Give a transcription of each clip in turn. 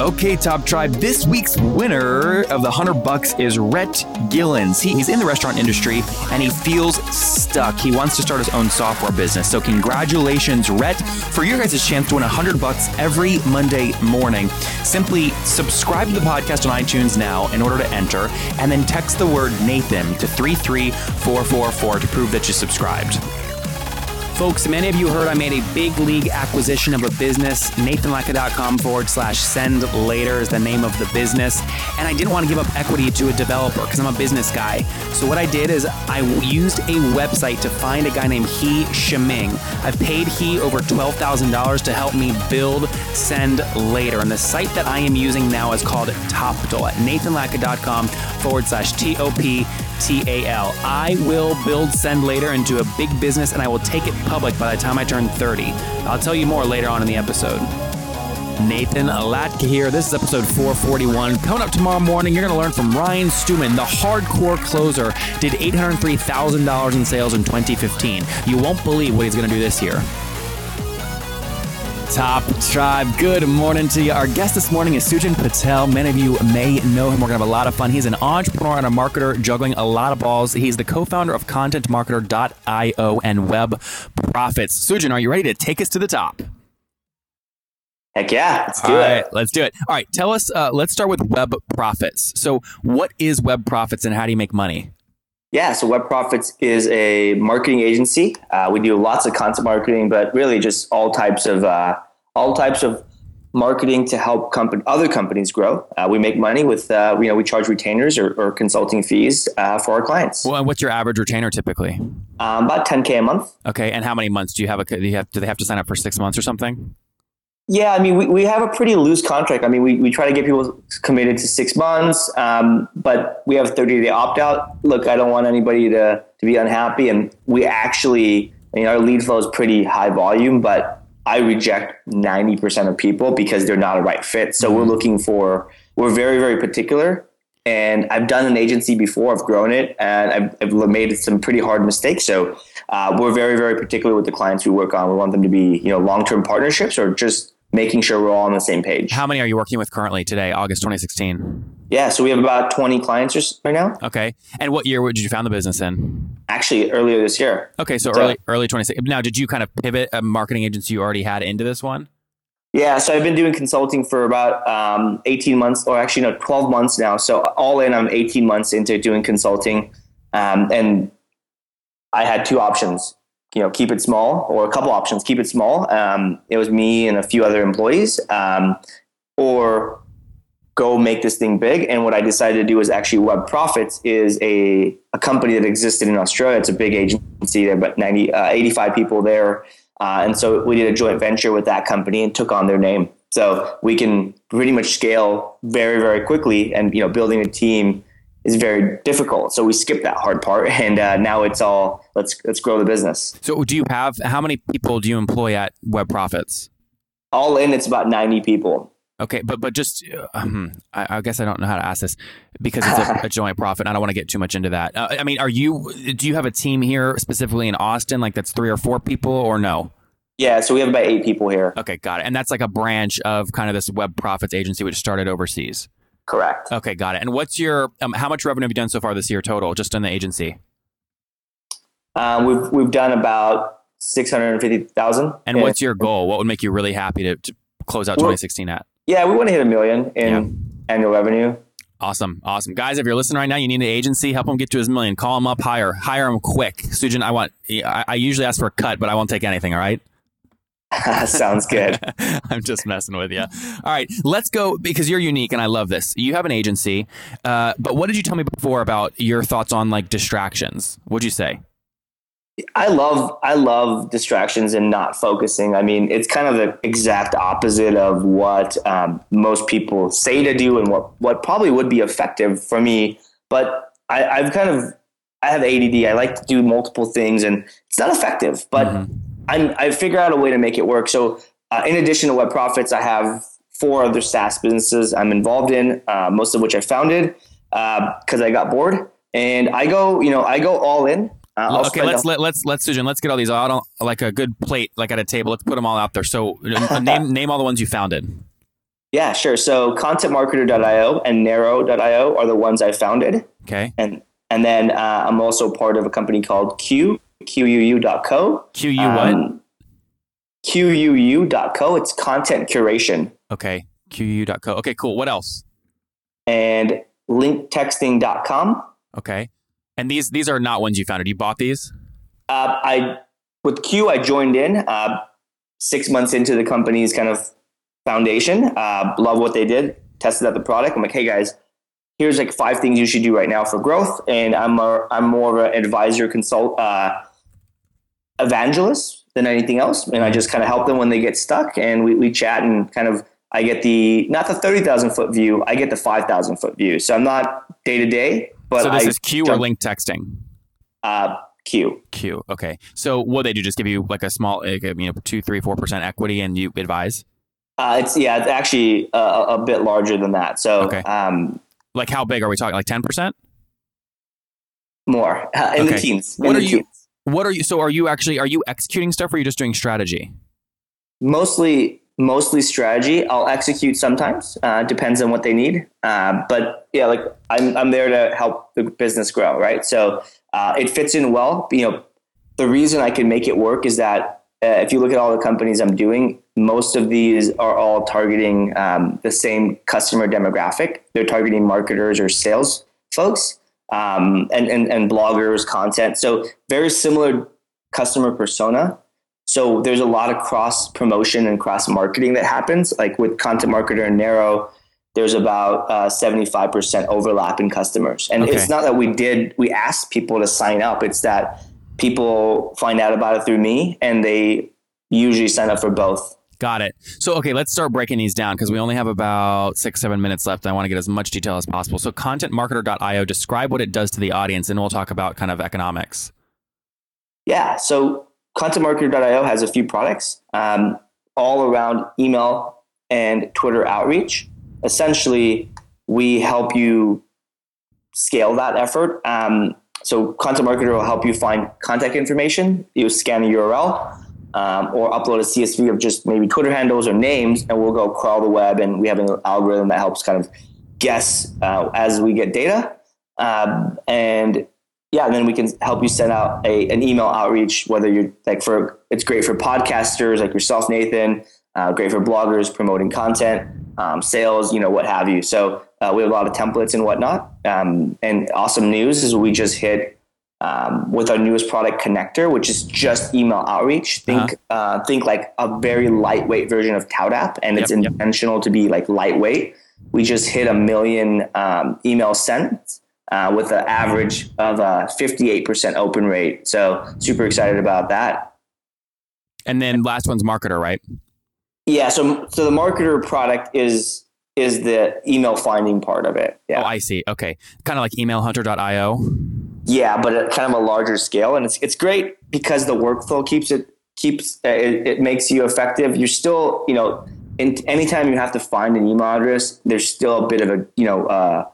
Okay, Top Tribe. This week's winner of the 100 bucks is Rhett Gillens. He, he's in the restaurant industry and he feels stuck. He wants to start his own software business. So, congratulations, Rhett, for your guys' chance to win 100 bucks every Monday morning. Simply subscribe to the podcast on iTunes now in order to enter, and then text the word Nathan to 33444 to prove that you subscribed. Folks, many of you heard I made a big league acquisition of a business. NathanLatka.com forward slash send later is the name of the business. And I didn't want to give up equity to a developer because I'm a business guy. So what I did is I used a website to find a guy named He Shiming. I paid He over $12,000 to help me build Send Later. And the site that I am using now is called Toptal at NathanLatka.com forward slash T O P T A L. I will build Send Later into a big business and I will take it public by the time I turn 30. I'll tell you more later on in the episode. Nathan Latka here. This is episode 441. Coming up tomorrow morning, you're going to learn from Ryan Stewman, the hardcore closer, did $803,000 in sales in 2015. You won't believe what he's going to do this year. Top Tribe, good morning to you. Our guest this morning is Sujan Patel. Many of you may know him. We're going to have a lot of fun. He's an entrepreneur and a marketer juggling a lot of balls. He's the co founder of ContentMarketer.io and Web Profits. Sujan, are you ready to take us to the top? Heck yeah, let's do All it. right, let's do it. All right, tell us, uh, let's start with Web Profits. So, what is Web Profits and how do you make money? Yeah, so Web Profits is a marketing agency. Uh, we do lots of content marketing, but really just all types of uh, all types of marketing to help company, other companies grow. Uh, we make money with uh, you know we charge retainers or, or consulting fees uh, for our clients. Well, and what's your average retainer typically? Um, about 10k a month. Okay, and how many months do you have? A, do, you have, do they have to sign up for six months or something? Yeah, I mean, we, we have a pretty loose contract. I mean, we, we try to get people committed to six months, um, but we have 30 day opt out. Look, I don't want anybody to, to be unhappy. And we actually, I mean, our lead flow is pretty high volume, but I reject 90% of people because they're not a right fit. So we're looking for, we're very, very particular. And I've done an agency before, I've grown it, and I've, I've made some pretty hard mistakes. So uh, we're very, very particular with the clients we work on. We want them to be, you know, long term partnerships or just making sure we're all on the same page. How many are you working with currently today, August 2016? Yeah, so we have about 20 clients right now. Okay, and what year did you found the business in? Actually, earlier this year. Okay, so, So- early early 2016. Now, did you kind of pivot a marketing agency you already had into this one? Yeah, so I've been doing consulting for about um, 18 months, or actually, no, 12 months now. So all in, I'm 18 months into doing consulting. Um, and I had two options, you know, keep it small, or a couple options, keep it small. Um, it was me and a few other employees, um, or go make this thing big. And what I decided to do was actually Web Profits is a, a company that existed in Australia. It's a big agency. There about 90, uh, 85 people there. Uh, and so we did a joint venture with that company and took on their name. So we can pretty much scale very, very quickly. And you know, building a team is very difficult. So we skip that hard part, and uh, now it's all let's let's grow the business. So, do you have how many people do you employ at Web Profits? All in, it's about 90 people. Okay, but but just um, I, I guess I don't know how to ask this because it's a, a joint profit. and I don't want to get too much into that. Uh, I mean, are you do you have a team here specifically in Austin, like that's three or four people, or no? Yeah, so we have about eight people here. Okay, got it. And that's like a branch of kind of this Web Profits agency, which started overseas. Correct. Okay, got it. And what's your um, how much revenue have you done so far this year total, just in the agency? Um, we've we've done about 650,000. And what's your goal? What would make you really happy to, to close out 2016 at? Yeah, we want to hit a million in annual revenue. Awesome, awesome, guys! If you're listening right now, you need an agency. Help them get to his million. Call them up, hire, hire them quick. Sujan, I want. I, I usually ask for a cut, but I won't take anything. All right. Sounds good. I'm just messing with you. All right, let's go because you're unique and I love this. You have an agency, uh, but what did you tell me before about your thoughts on like distractions? What'd you say? I love I love distractions and not focusing. I mean, it's kind of the exact opposite of what um, most people say to do and what what probably would be effective for me. But I, I've kind of I have ADD. I like to do multiple things, and it's not effective. But Mm-hmm. I'm, I figure out a way to make it work. So, uh, in addition to Web Profits, I have four other SaaS businesses I'm involved in, uh, most of which I founded because I got bored. And I go, you know, I go all in. Uh, okay, let's let, let's let's Sujan, let's get all these out on like a good plate, like at a table. Let's put them all out there. So uh, name name all the ones you founded. Yeah, sure. So contentmarketer.io and narrow.io are the ones I founded. Okay, And and then uh, I'm also part of a company called Q, QUU.co. Q U what? Um, QUU.co. It's content curation. Okay, QU.co. Okay, cool. What else? And linktexting.com. Okay, and these these are not ones you founded. You bought these. Uh, I with Q, I joined in uh, six months into the company's kind of foundation. Uh, love what they did. Tested out the product. I'm like, hey guys, here's like five things you should do right now for growth. And I'm a, I'm more of an advisor, consult, uh, evangelist than anything else. And I just kind of help them when they get stuck. And we, we chat and kind of I get the not the thirty thousand foot view. I get the five thousand foot view. So I'm not day to day, but so this I is Q or link texting. uh, Q. Q. Okay. So what they do? Just give you like a small, like, you know, two, three, four percent equity, and you advise. Uh, it's yeah, it's actually a, a bit larger than that. So Okay. um, Like how big are we talking? Like ten percent? more uh, in Okay. the teens. in What the are you? teens. What are you? So are you actually? Are you executing stuff, or are you just doing strategy? Mostly, mostly strategy. I'll execute sometimes. Uh, depends on what they need. Uh, but yeah, like I'm I'm there to help the business grow, right? So uh, it fits in well. You know, the reason I can make it work is that uh, if you look at all the companies I'm doing, most of these are all targeting um, the same customer demographic. They're targeting marketers or sales folks um, and, and, and bloggers, content. So very similar customer persona. So there's a lot of cross promotion and cross marketing that happens. Like with Content Marketer and Narrow, there's about uh, 75% overlap in customers. And Okay. it's not that we did, we asked people to sign up. It's that people find out about it through me and they usually sign up for both. Got it. So okay, let's start breaking these down because we only have about six, seven minutes left. I want to get as much detail as possible. So contentmarketer.io, describe what it does to the audience, and we'll talk about kind of economics. Yeah. So contentmarketer.io has a few products um, all around email and Twitter outreach. Essentially, we help you scale that effort. Um, so Content Marketer will help you find contact information. You scan a URL um, or upload a CSV of just maybe Twitter handles or names, and we'll go crawl the web. And we have an algorithm that helps kind of guess uh, as we get data. Um, and yeah, and then we can help you send out a, an email outreach, whether you're like for, it's great for podcasters like yourself, Nathan, uh, great for bloggers promoting content, um, sales, you know, what have you. So uh, we have a lot of templates and whatnot. Um, and awesome news is we just hit um, with our newest product connector, which is just email outreach. Think, uh think like a very lightweight version of ToutApp, and it's Yep, yep. intentional to be like lightweight. We just hit a million um, email sent uh, with an average of a 58% open rate. So super excited about that. And then last one's marketer, right? Yeah. So so the marketer product is is the email finding part of it. Yeah. Oh, I see. Okay, kind of like emailhunter.io. Yeah, but at kind of a larger scale, and it's it's great because the workflow keeps it keeps uh, it, it makes you effective. You're still you know, in, anytime you have to find an email address, there's still a bit of a you know, uh,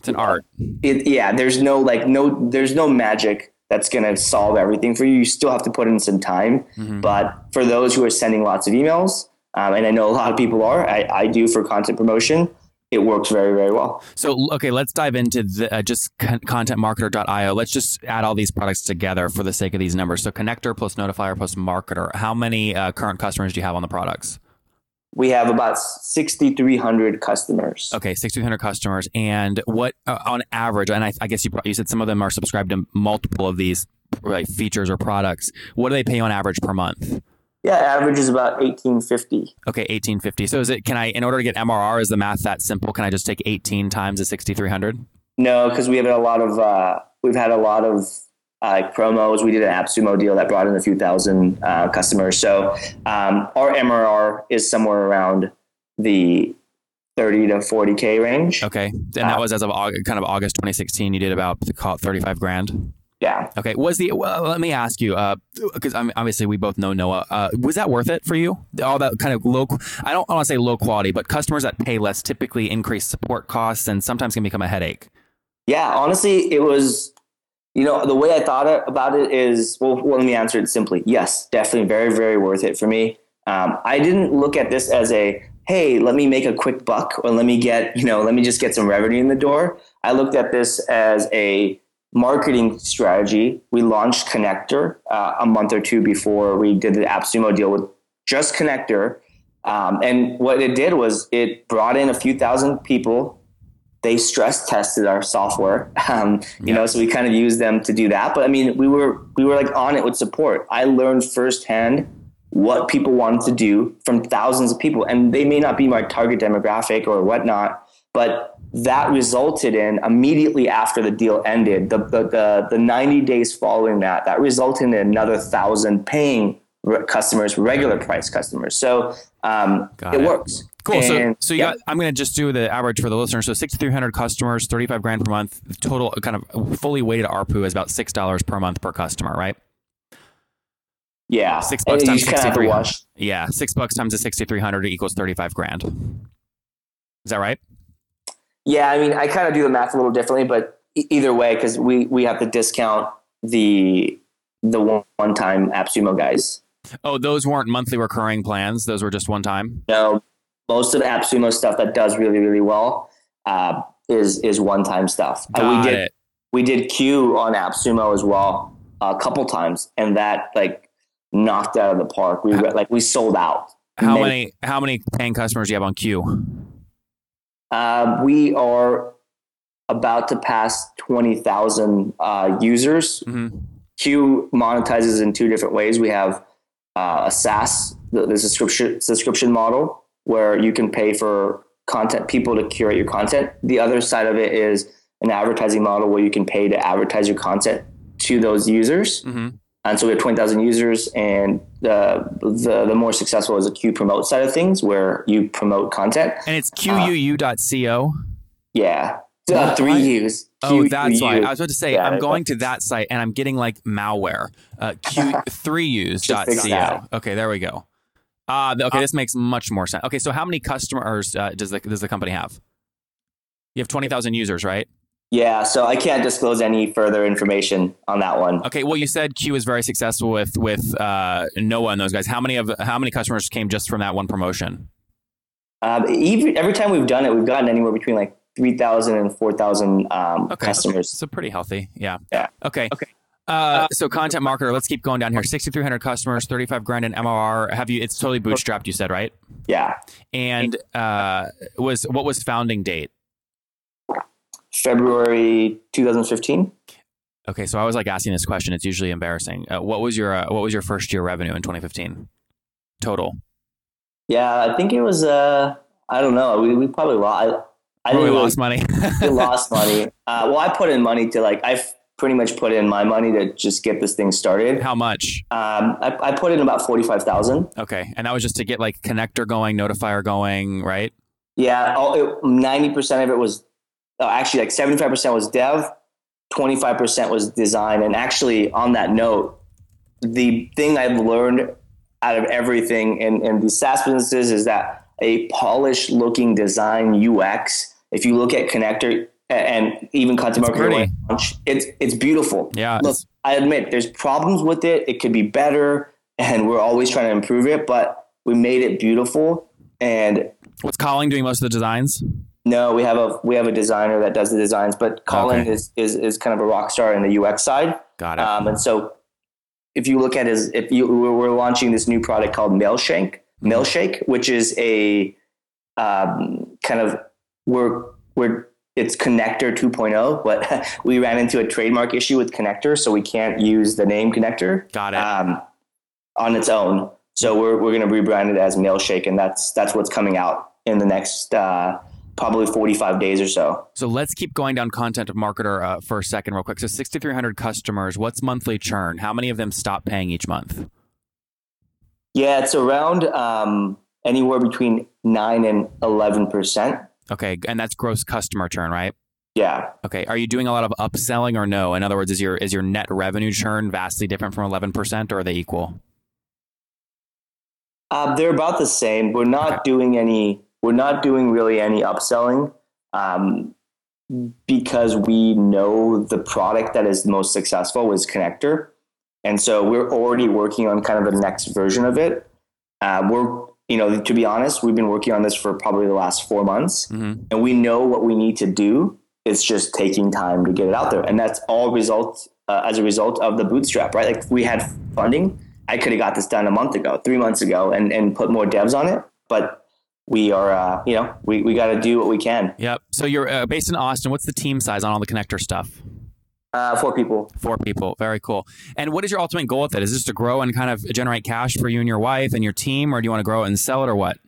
It's an art. it, yeah. There's no like no there's no magic that's gonna solve everything for you. You still have to put in some time, but for those who are sending lots of emails, um, and I know a lot of people are, I, I do for content promotion. It works very very well. So okay, let's dive into the, uh, just con- contentmarketer.io. Let's just add all these products together for the sake of these numbers. So connector plus notifier plus marketer. How many uh, current customers do you have on the products? We have about 6,300 customers. Okay, 6,200 customers. And what uh, on average? And I, I guess you you said some of them are subscribed to multiple of these like features or products. What do they pay on average per month? Yeah, average is about 1850. Okay, 1850. So is it? Can I, in order to get MRR, is the math that simple? Can I just take 18 times the 6,300? No, because we have a lot of uh, we've had a lot of uh, promos. We did an AppSumo deal that brought in a few thousand uh, customers. So um, our MRR is somewhere around the 30 to 40k range. Okay, and that Uh, was as of August, kind of August 2016. You did about call it 35 grand. Yeah. Okay, was the well, let me ask you because I mean, obviously we both know Noah. Uh, was that worth it for you? All that kind of low. I don't want to say low quality, but customers that pay less typically increase support costs and sometimes can become a headache. Yeah, honestly, it was, you know, the way I thought about it is, well, well, let me answer it simply. Yes, definitely very, very worth it for me. Um, I didn't look at this as a, hey, let me make a quick buck or let me get, you know, let me just get some revenue in the door. I looked at this as a marketing strategy. We launched Connector uh, a month or two before we did the AppSumo deal with just Connector. Um, and what it did was it brought in a few thousand people. They stress tested our software um, you know so we kind of used them to do that. But i mean we were we were like on it with support. I learned firsthand what people wanted to do from thousands of people. And they may not be my target demographic or whatnot but that resulted in immediately after the deal ended the the, the, the 90 days following that that resulted in another thousand paying re- customers regular price customers so um, it, it. works Cool. So, And- so you yeah. got, I'm going to just do the average for the listeners. So 6,300 customers, 35 grand per month. Total kind of fully weighted ARPU is about $6 per month per customer, right? yeah Six bucks you times just kinda have to 6,300. Yeah. Six bucks times the 6,300 equals 35 grand. Is that right? Yeah, I mean, I kind of do the math a little differently, but either way, because we we have to discount the the one, one time AppSumo guys. Oh, those weren't monthly recurring plans. Those were just one time. No, most of AppSumo stuff that does really really well uh, is is one time stuff. Uh, Got we did it. we did Q on AppSumo as well a couple times, and that like knocked out of the park. We like we sold out. How many how many paying customers do you have on Q? Uh, we are about to pass twenty thousand uh, users. Mm-hmm. Q monetizes in two different ways. We have uh, a SaaS, the, the subscription subscription model, where you can pay for content people to curate your content. The other side of it is an advertising model where you can pay to advertise your content to those users. Mm-hmm. And so we have twenty thousand users, and the, the the more successful is the Q promote side of things, where you promote content. And it's QUU.co. Yeah, uh, three U's. Oh, that's why. I was about to say, I'm going to that site and I'm getting like malware. Uh, Q3use.co. that. Okay, there we go. Uh, okay, this makes much more sense. Okay, so how many customers uh, does the does the company have? You have 20,000 users, right? Yeah, so I can't disclose any further information on that one. Okay, well, you said Q is very successful with with uh, Noah and those guys. How many of how many customers came just from that one promotion? Um, even, every time we've done it, we've gotten anywhere between like 3,000 and 4,000 um, Okay, customers. so pretty healthy. Yeah. Yeah. Okay. Okay. Uh, so content marketer, let's keep going down here. 6,300 customers, 35 grand in MRR. Have you? It's totally bootstrapped. You said right? Yeah. And uh, was what was founding date? February 2015. Okay, so I was like asking this question. It's usually embarrassing. Uh, what was your uh, what was your first year revenue in 2015 total? Yeah, I think it was, uh, I don't know. We, we probably lost. I, I Probably really- lost money. we lost money. Uh, well, I put in money to like, I've pretty much put in my money to just get this thing started. How much? Um, I, I put in about 45,000. Okay, and that was just to get like connector going, notifier going, right? Yeah, 90% of it was Uh, actually like 75% was dev, 25% was design. And actually, on that note, the thing I've learned out of everything in, in these SaaS businesses is that a polished looking design UX, if you look at connector and even content It's marketing, launch, it's, it's beautiful. Yeah, Look, I admit there's problems with it. It could be better, and we're always trying to improve it, but we made it beautiful. And What's Colin doing most of the designs? No, we have a we have a designer that does the designs, but Colin Okay. is, is is kind of a rock star in the UX side. Got it. Um, and so, if you look at his, if you we're we're launching this new product called Mailshake, Mm-hmm. Mailshake, which is a um, kind of we're we're it's connector 2.0 but we ran into a trademark issue with connector so we can't use the name connector Got it. um, on its own so we're, we're going to rebrand it as mailshake and that's that's what's coming out in the next uh, probably 45 days or so. So let's keep going down content of marketer uh, for a second, real quick. So 6,300 customers. What's monthly churn? How many of them stop paying each month? Yeah, it's around um, anywhere between nine and 11 percent. Okay, and that's gross customer churn, right? Yeah. Okay. Are you doing a lot of upselling or no? In other words, is your is your net revenue churn vastly different from 11% or are they equal? Uh, they're about the same. We're not Okay. doing any. We're not doing really any upselling um, because we know the product that is most successful was Connector, and so we're already working on kind of the next version of it. Uh, we're, you know, to be honest, we've been working on this for probably the last four months, Mhm. and we know what we need to do. It's just taking time to get it out there, and that's all result uh, as a result of the bootstrap, right? Like if we had funding, I could have got this done a month ago, three months ago, and and put more devs on it. But we are, uh, you know, we we got to do what we can. Yep. So you're uh, based in Austin. What's the team size on all the connector stuff? Uh, for people, Four people. Very cool. And what is your ultimate goal with it? Is this to grow and kind of generate cash for you and your wife and your team, or do you want to grow it and sell it, or what?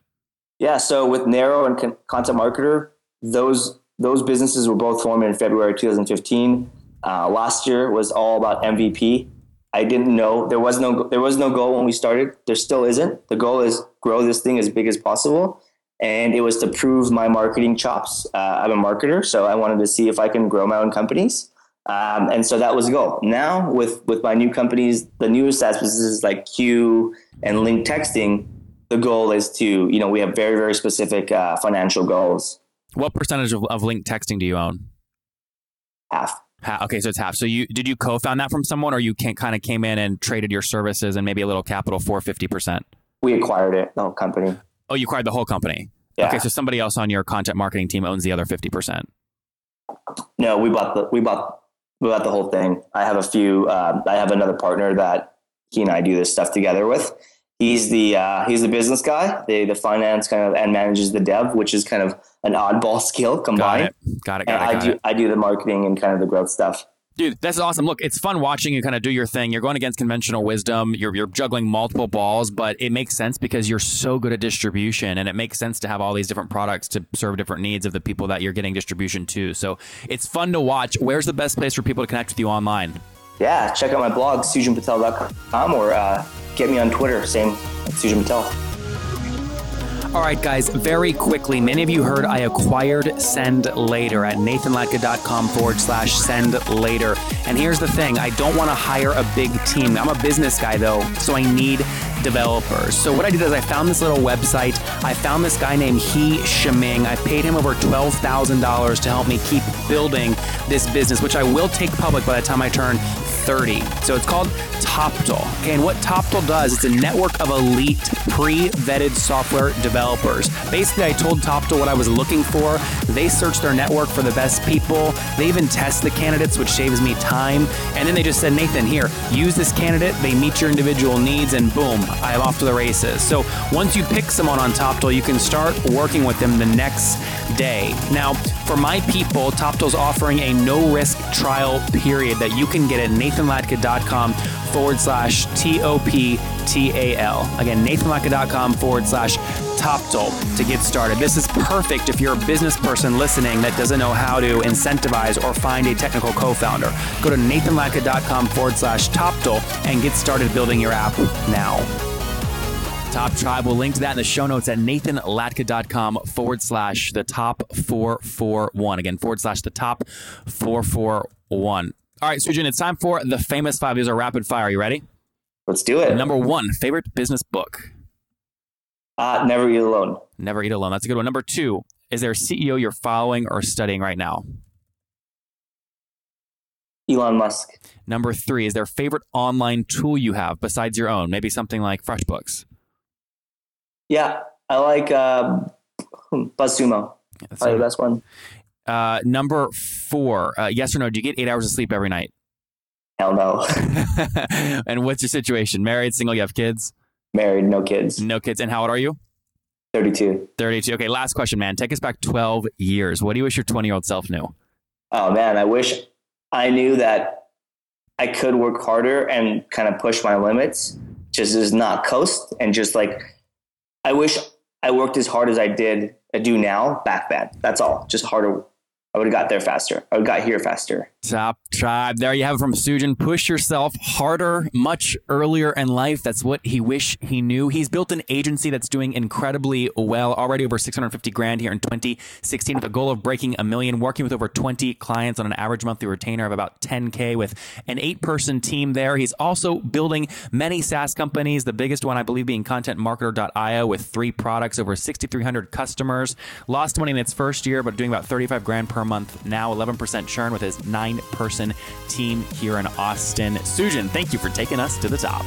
yeah. So with Narrow and Con- Content Marketer, those those businesses were both formed in February 2015. Uh, last year was all about MVP. I didn't know there was no there was no goal when we started. There still isn't. The goal is grow this thing as big as possible, and it was to prove my marketing chops. Uh, I'm a marketer, so I wanted to see if I can grow my own companies. Um, and so that was the goal. Now with with my new companies, the newer SaaS businesses like Q and Link Texting, the goal is to you know we have very very specific uh, financial goals. What percentage of, of link texting do you own? Half. Ha- okay, so it's half. So you did you co-found that from someone, or you can, kind of came in and traded your services and maybe a little capital for fifty percent? We acquired it, the whole company. Oh, you acquired the whole company. Yeah. Okay, so somebody else on your content marketing team owns the other fifty percent. No, we bought the we bought we bought the whole thing. I have a few. Um, I have another partner that he and I do this stuff together with. He's the uh, he's the business guy, the the finance kind of, and manages the dev, which is kind of an oddball skill combined. Got combined. it. Got it. Got it. I Got do it. I do the marketing and kind of the growth stuff. Dude, that's awesome. Look, it's fun watching you kind of do your thing. You're going against conventional wisdom. You're, you're juggling multiple balls, but it makes sense because you're so good at distribution and it makes sense to have all these different products to serve different needs of the people that you're getting distribution to. So it's fun to watch. Where's the best place for people to connect with you online? Yeah, check out my blog sujanpatel.com or uh, get me on Twitter. Same Sujan Patel. All right, guys, very quickly, many of you heard I acquired Send Later at nathanlatka.com forward slash send later. And here's the thing I don't want to hire a big team. I'm a business guy, though, so I need developers. So what I did is I found this little website. I found this guy named He Shiming. I paid him over $12,000 to help me keep building this business, which I will take public by the time I turn 30. So it's called Toptal. Okay, and what Toptal does, is it's a network of elite pre-vetted software developers. Basically, I told Toptal what I was looking for. They search their network for the best people. They even test the candidates, which saves me time. And then they just said, Nathan, here, use this candidate. They meet your individual needs, and boom, I'm off to the races. So once you pick someone on Toptal, you can start working with them the next day. Now, for my people, Toptal's offering a no-risk trial period that you can get at nathanlatka.com forward slash T-O-P-T-A-L. Again, nathanlatka.com forward slash Toptal to get started. This is perfect if you're a business person listening that doesn't know how to incentivize or find a technical co-founder. Go to nathanlatka.com forward slash Toptal and get started building your app now. Top Tribe. We'll link to that in the show notes at nathanlatka.com forward slash the top 441. Again, forward slash the top 441. All right, Sujan, it's time for the famous five. These are rapid fire. Are you ready? Let's do it. Number one, favorite business book. Uh, never eat alone. Never eat alone. That's a good one. Number two, is there a CEO you're following or studying right now? Elon Musk. Number three, is there a favorite online tool you have besides your own? Maybe something like FreshBooks. Yeah, I like um, BuzzSumo. That's Probably the best one. Uh, number four, uh, yes or no? Do you get eight hours of sleep every night? Hell no. and what's your situation? Married, single, you have kids? Married, no kids. No kids. And how old are you? 32. 32. Okay, last question, man. Take us back 12 years. What do you wish your 20 year old self knew? Oh man, I wish I knew that I could work harder and kind of push my limits, just as not coast and just like I wish I worked as hard as I did I do now back then. That's all. Just harder. I would have got there faster. I would have got here faster. Top tribe. There you have it from Sujan. Push yourself harder, much earlier in life. That's what he wish he knew. He's built an agency that's doing incredibly well. Already over 650 grand here in 2016 with a goal of breaking a million, working with over 20 clients on an average monthly retainer of about 10K with an eight person team there. He's also building many SaaS companies, the biggest one, I believe, being contentmarketer.io with three products, over 6,300 customers. Lost money in its first year, but doing about 35 grand per month now, 11% churn with his nine person team here in Austin. Sujan, thank you for taking us to the top.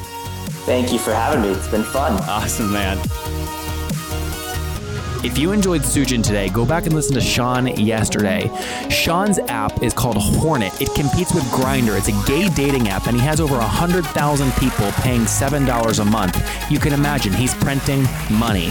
Thank you for having me. It's been fun. Awesome, man. If you enjoyed Sujan today, go back and listen to Sean yesterday. Sean's app is called Hornet. It competes with Grindr. It's a gay dating app, and he has over 100,000 people paying $7 a month. You can imagine he's printing money.